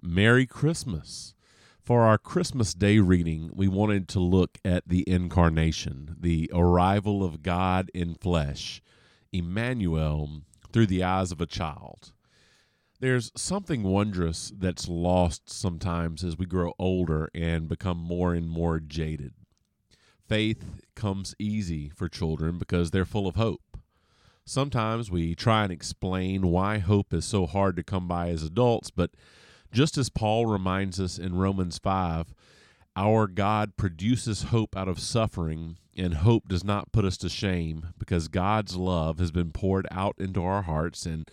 Merry Christmas. For our Christmas Day reading, we wanted to look at the incarnation, the arrival of God in flesh, Emmanuel, through the eyes of a child. There's something wondrous that's lost sometimes as we grow older and become more and more jaded. Faith comes easy for children because they're full of hope. Sometimes we try and explain why hope is so hard to come by as adults, but just as Paul reminds us in Romans 5, our God produces hope out of suffering, and hope does not put us to shame because God's love has been poured out into our hearts and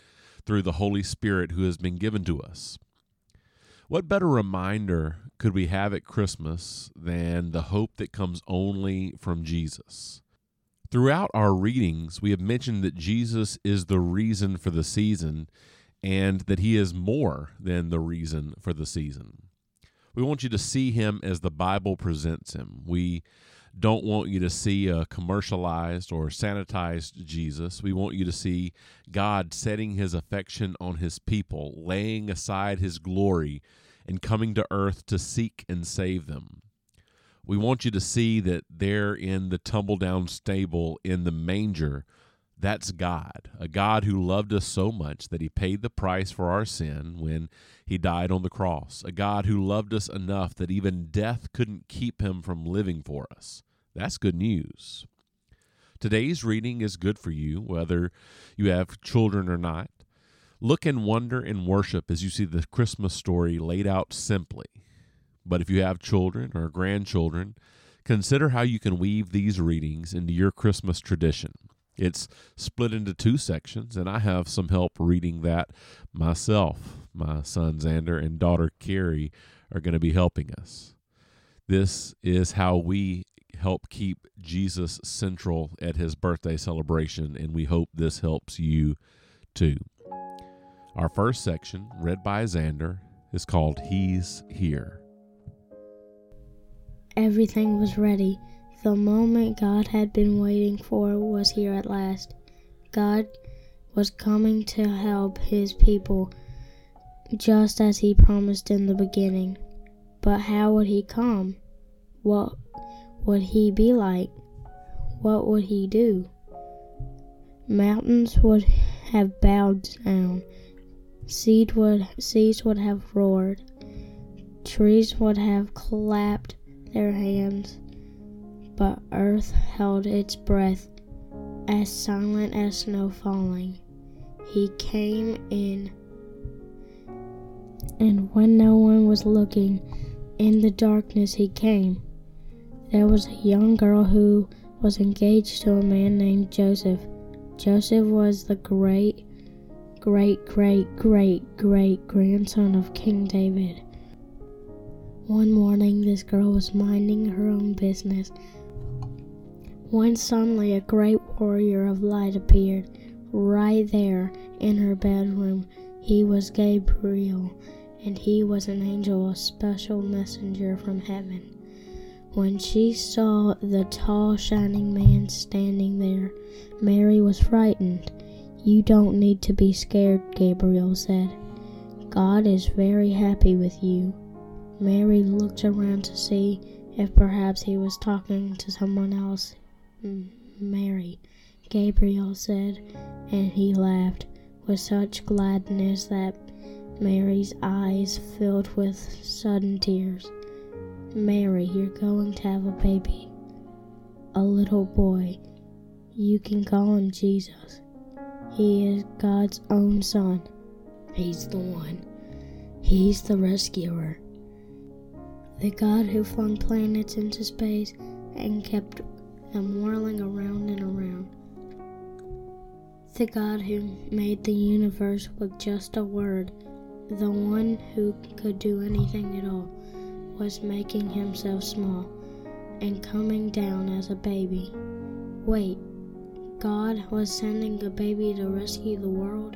through the Holy Spirit who has been given to us. What better reminder could we have at Christmas than the hope that comes only from Jesus? Throughout our readings, we have mentioned that Jesus is the reason for the season and that he is more than the reason for the season. We want you to see him as the Bible presents him. We don't want you to see a commercialized or sanitized Jesus. We want you to see God setting his affection on his people, laying aside his glory, and coming to earth to seek and save them. We want you to see that there in the tumble down stable in the manger that's God, a God who loved us so much that he paid the price for our sin when he died on the cross, a God who loved us enough that even death couldn't keep him from living for us. That's good news. Today's reading is good for you, whether you have children or not. Look and wonder and worship as you see the Christmas story laid out simply. But if you have children or grandchildren, consider how you can weave these readings into your Christmas tradition. It's split into two sections, and I have some help reading that myself. My son Xander and daughter Carrie are going to be helping us. This is how we help keep Jesus central at his birthday celebration, and we hope this helps you too. Our first section, read by Xander, is called He's Here. Everything was ready. The moment God had been waiting for was here at last. God was coming to help his people, just as he promised in the beginning. But how would he come? What would he be like? What would he do? Mountains would have bowed down. Seed would, seas would have roared. Trees would have clapped their hands but earth held its breath, as silent as snow falling. He came in, and when no one was looking, in the darkness he came. There was a young girl who was engaged to a man named Joseph. Joseph was the great, great, great, great, great grandson of King David. One morning, this girl was minding her own business when suddenly a great warrior of light appeared right there in her bedroom. He was Gabriel, and he was an angel, a special messenger from heaven. When she saw the tall, shining man standing there, Mary was frightened. You don't need to be scared, Gabriel said. God is very happy with you. Mary looked around to see if perhaps he was talking to someone else Mary, Gabriel said, and he laughed with such gladness that Mary's eyes filled with sudden tears. Mary, you're going to have a baby, a little boy. You can call him Jesus. He is God's own son. He's the one. He's the rescuer. The God who flung planets into space and kept whirling around and around. The God who made the universe with just a word, the one who could do anything at all, was making himself small and coming down as a baby. Wait, God was sending a baby to rescue the world?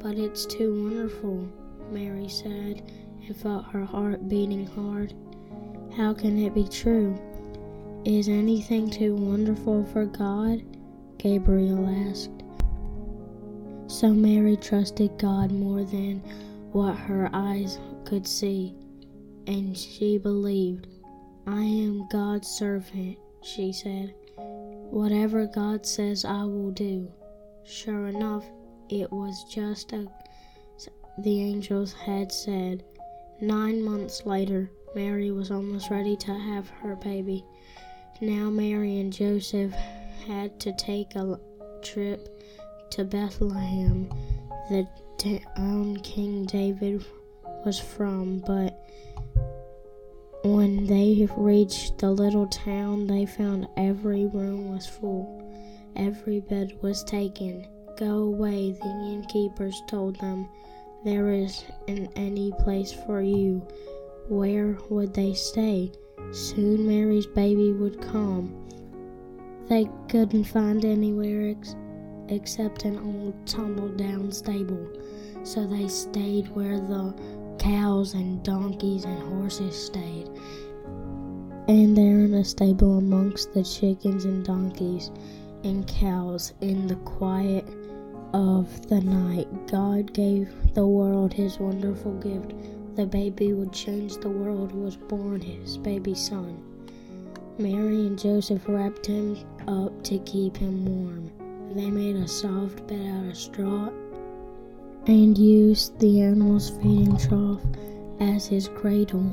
But it's too wonderful, Mary said, and felt her heart beating hard. How can it be true? Is anything too wonderful for God? Gabriel asked. So Mary trusted God more than what her eyes could see, and she believed. I am God's servant, she said. Whatever God says, I will do. Sure enough, it was just as the angels had said. Nine months later, Mary was almost ready to have her baby. Now, Mary and Joseph had to take a trip to Bethlehem, the town um, King David was from, but when they reached the little town, they found every room was full. Every bed was taken. Go away, the innkeepers told them. There isn't any place for you. Where would they stay? Soon Mary's baby would come. They couldn't find anywhere ex- except an old tumble down stable, so they stayed where the cows and donkeys and horses stayed. And there in a stable amongst the chickens and donkeys and cows in the quiet of the night, God gave the world his wonderful gift. The baby would change the world was born his baby son. Mary and Joseph wrapped him up to keep him warm. They made a soft bed out of straw and used the animal's feeding trough as his cradle.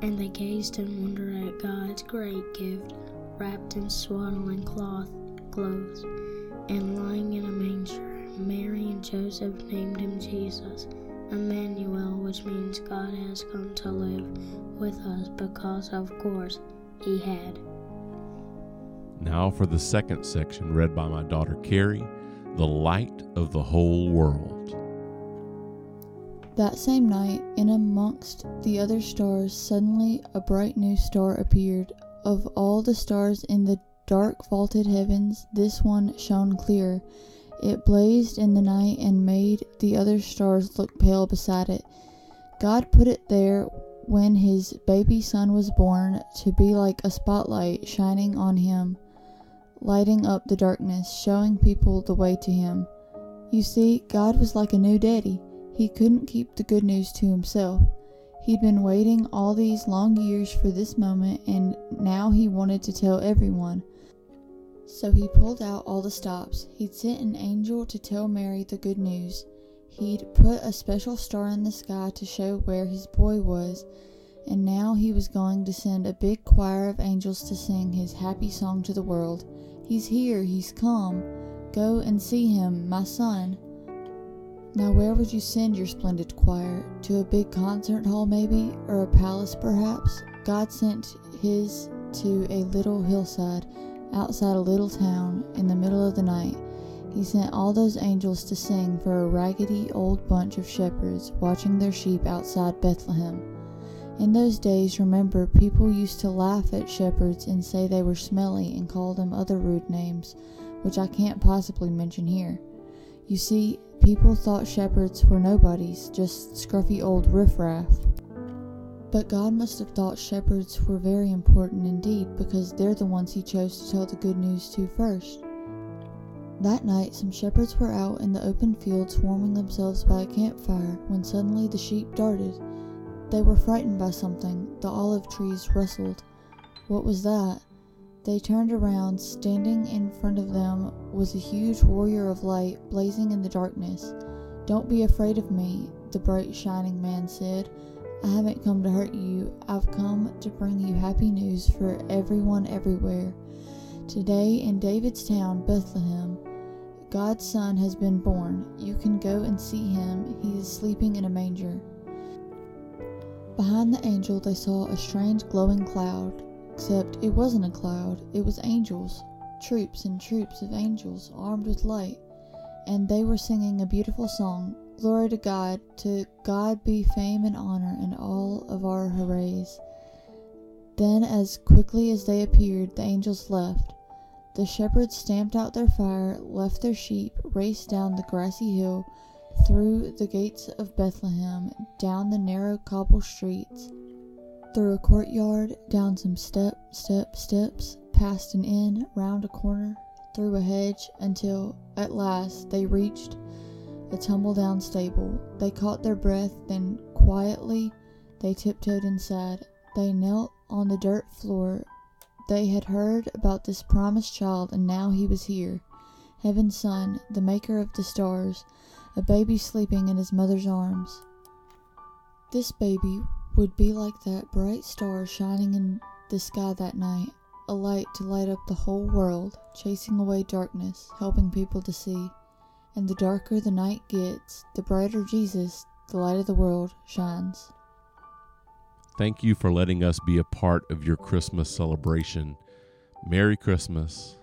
And they gazed in wonder at God's great gift, wrapped in swaddling cloth clothes, and lying in a manger. Mary and Joseph named him Jesus, Emmanuel, which means God has come to live with us because, of course, he had. Now for the second section, read by my daughter Carrie the light of the whole world. That same night, in amongst the other stars, suddenly a bright new star appeared. Of all the stars in the dark vaulted heavens, this one shone clear. It blazed in the night and made the other stars look pale beside it. God put it there when his baby son was born to be like a spotlight shining on him lighting up the darkness, showing people the way to Him. You see, God was like a new daddy. He couldn't keep the good news to himself. He'd been waiting all these long years for this moment, and now he wanted to tell everyone. So he pulled out all the stops. He'd sent an angel to tell Mary the good news. He'd put a special star in the sky to show where his boy was. And now he was going to send a big choir of angels to sing his happy song to the world. He's here, he's come. Go and see him, my son. Now, where would you send your splendid choir? To a big concert hall, maybe? Or a palace, perhaps? God sent his to a little hillside outside a little town in the middle of the night. He sent all those angels to sing for a raggedy old bunch of shepherds watching their sheep outside Bethlehem. In those days, remember, people used to laugh at shepherds and say they were smelly and call them other rude names, which I can't possibly mention here. You see, people thought shepherds were nobodies, just scruffy old riffraff. But God must have thought shepherds were very important indeed, because they're the ones He chose to tell the good news to first. That night, some shepherds were out in the open fields warming themselves by a campfire when suddenly the sheep darted they were frightened by something. The olive trees rustled. What was that? They turned around. Standing in front of them was a huge warrior of light, blazing in the darkness. Don't be afraid of me, the bright shining man said. I haven't come to hurt you. I've come to bring you happy news for everyone everywhere. Today in David's town, Bethlehem, God's Son has been born. You can go and see him. He is sleeping in a manger. Behind the angel, they saw a strange glowing cloud, except it wasn't a cloud, it was angels, troops and troops of angels armed with light, and they were singing a beautiful song Glory to God, to God be fame and honor in all of our hoorays. Then, as quickly as they appeared, the angels left. The shepherds stamped out their fire, left their sheep, raced down the grassy hill, through the gates of Bethlehem, down the narrow cobble streets, through a courtyard, down some step, step, steps, past an inn, round a corner, through a hedge, until at last they reached a tumble down stable. They caught their breath, then quietly they tiptoed inside. They knelt on the dirt floor. They had heard about this promised child, and now he was here. Heaven's Son, the maker of the stars, a baby sleeping in his mother's arms. This baby would be like that bright star shining in the sky that night, a light to light up the whole world, chasing away darkness, helping people to see. And the darker the night gets, the brighter Jesus, the light of the world, shines. Thank you for letting us be a part of your Christmas celebration. Merry Christmas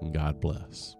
and God bless.